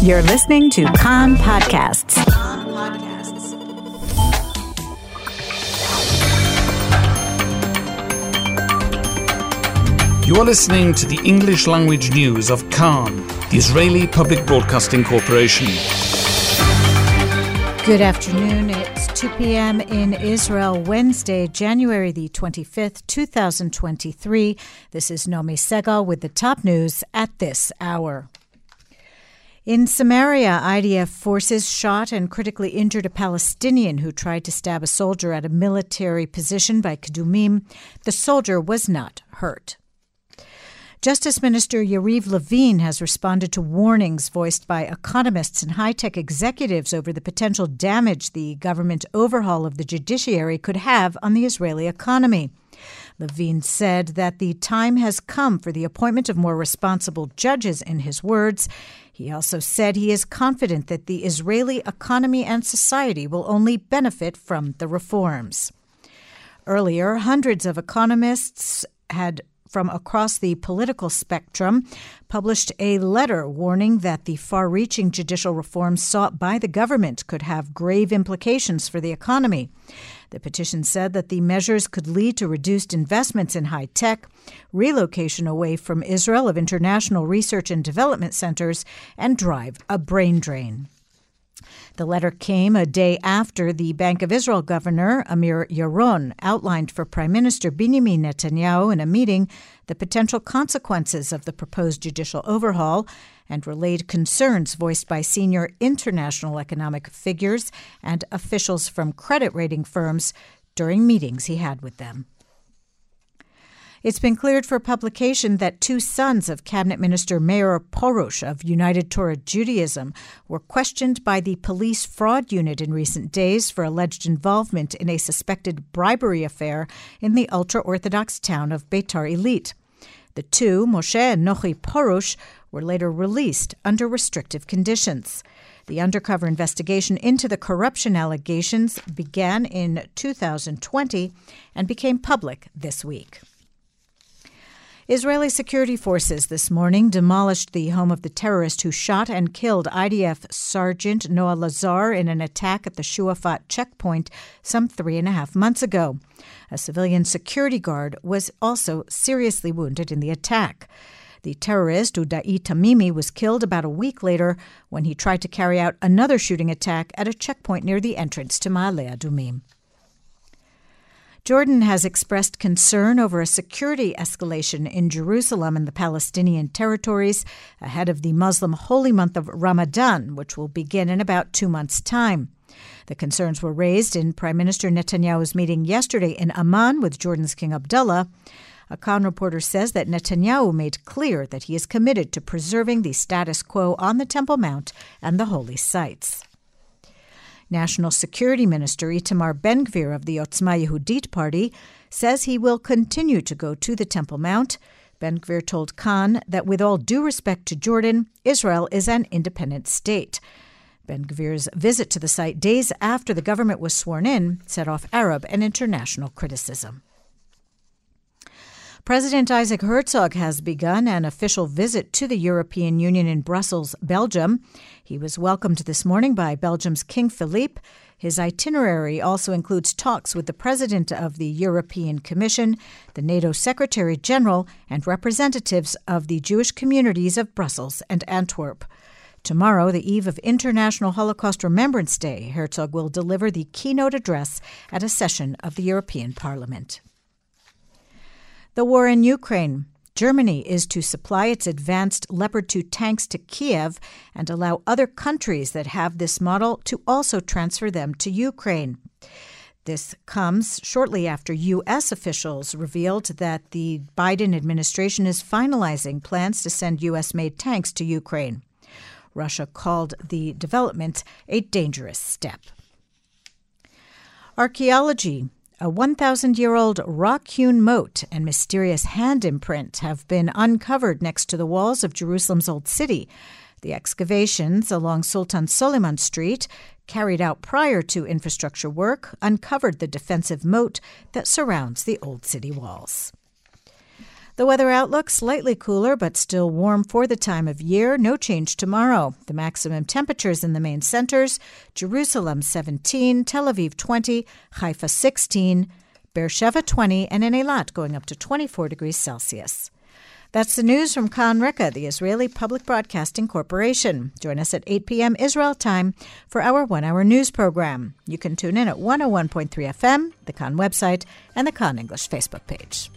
You're listening to Kan Podcasts. You are listening to the English language news of Kan, the Israeli Public Broadcasting Corporation. Good afternoon. It's 2 p.m. in Israel, Wednesday, January the 25th, 2023. This is Nomi Segal with the top news at this hour. In Samaria, IDF forces shot and critically injured a Palestinian who tried to stab a soldier at a military position by Kedumim. The soldier was not hurt. Justice Minister Yariv Levin has responded to warnings voiced by economists and high tech executives over the potential damage the government overhaul of the judiciary could have on the Israeli economy. Levin said that the time has come for the appointment of more responsible judges, in his words. He also said he is confident that the Israeli economy and society will only benefit from the reforms. Earlier, hundreds of economists had from across the political spectrum published a letter warning that the far reaching judicial reforms sought by the government could have grave implications for the economy. The petition said that the measures could lead to reduced investments in high tech, relocation away from Israel of international research and development centers, and drive a brain drain. The letter came a day after the Bank of Israel governor, Amir Yaron, outlined for Prime Minister Benjamin Netanyahu in a meeting the potential consequences of the proposed judicial overhaul and relayed concerns voiced by senior international economic figures and officials from credit rating firms during meetings he had with them. It's been cleared for publication that two sons of Cabinet Minister Meir Porush of United Torah Judaism were questioned by the police fraud unit in recent days for alleged involvement in a suspected bribery affair in the ultra Orthodox town of Beitar Illit. The two, Moshe and Nochi Porush, were later released under restrictive conditions. The undercover investigation into the corruption allegations began in 2020 and became public this week. Israeli security forces this morning demolished the home of the terrorist who shot and killed IDF Sergeant Noah Lazar in an attack at the Shuafat checkpoint some three and a half months ago. A civilian security guard was also seriously wounded in the attack. The terrorist, Udai Tamimi, was killed about a week later when he tried to carry out another shooting attack at a checkpoint near the entrance to Ma'ale Adumim. Jordan has expressed concern over a security escalation in Jerusalem and the Palestinian territories ahead of the Muslim holy month of Ramadan, which will begin in about two months' time. The concerns were raised in Prime Minister Netanyahu's meeting yesterday in Amman with Jordan's King Abdullah. A Kan reporter says that Netanyahu made clear that he is committed to preserving the status quo on the Temple Mount and the holy sites. National Security Minister Itamar Ben Gvir of the Otzma Yehudit party says he will continue to go to the Temple Mount. Ben Gvir told Kan that with all due respect to Jordan, Israel is an independent state. Ben Gvir's visit to the site days after the government was sworn in set off Arab and international criticism. President Isaac Herzog has begun an official visit to the European Union in Brussels, Belgium. He was welcomed this morning by Belgium's King Philippe. His itinerary also includes talks with the President of the European Commission, the NATO Secretary General, and representatives of the Jewish communities of Brussels and Antwerp. Tomorrow, the eve of International Holocaust Remembrance Day, Herzog will deliver the keynote address at a session of the European Parliament. The war in Ukraine. Germany is to supply its advanced Leopard 2 tanks to Kiev and allow other countries that have this model to also transfer them to Ukraine. This comes shortly after U.S. officials revealed that the Biden administration is finalizing plans to send U.S. made tanks to Ukraine. Russia called the development a dangerous step. Archaeology a 1,000 year old rock hewn moat and mysterious hand imprint have been uncovered next to the walls of Jerusalem's Old City. The excavations along Sultan Suleiman Street, carried out prior to infrastructure work, uncovered the defensive moat that surrounds the Old City walls. The weather outlook slightly cooler but still warm for the time of year. No change tomorrow. The maximum temperatures in the main centers Jerusalem 17, Tel Aviv 20, Haifa 16, Beersheba 20, and in Eilat going up to 24 degrees Celsius. That's the news from Kan Reka, the Israeli Public Broadcasting Corporation. Join us at 8 p.m. Israel time for our one hour news program. You can tune in at 101.3 FM, the Kan website, and the Kan English Facebook page.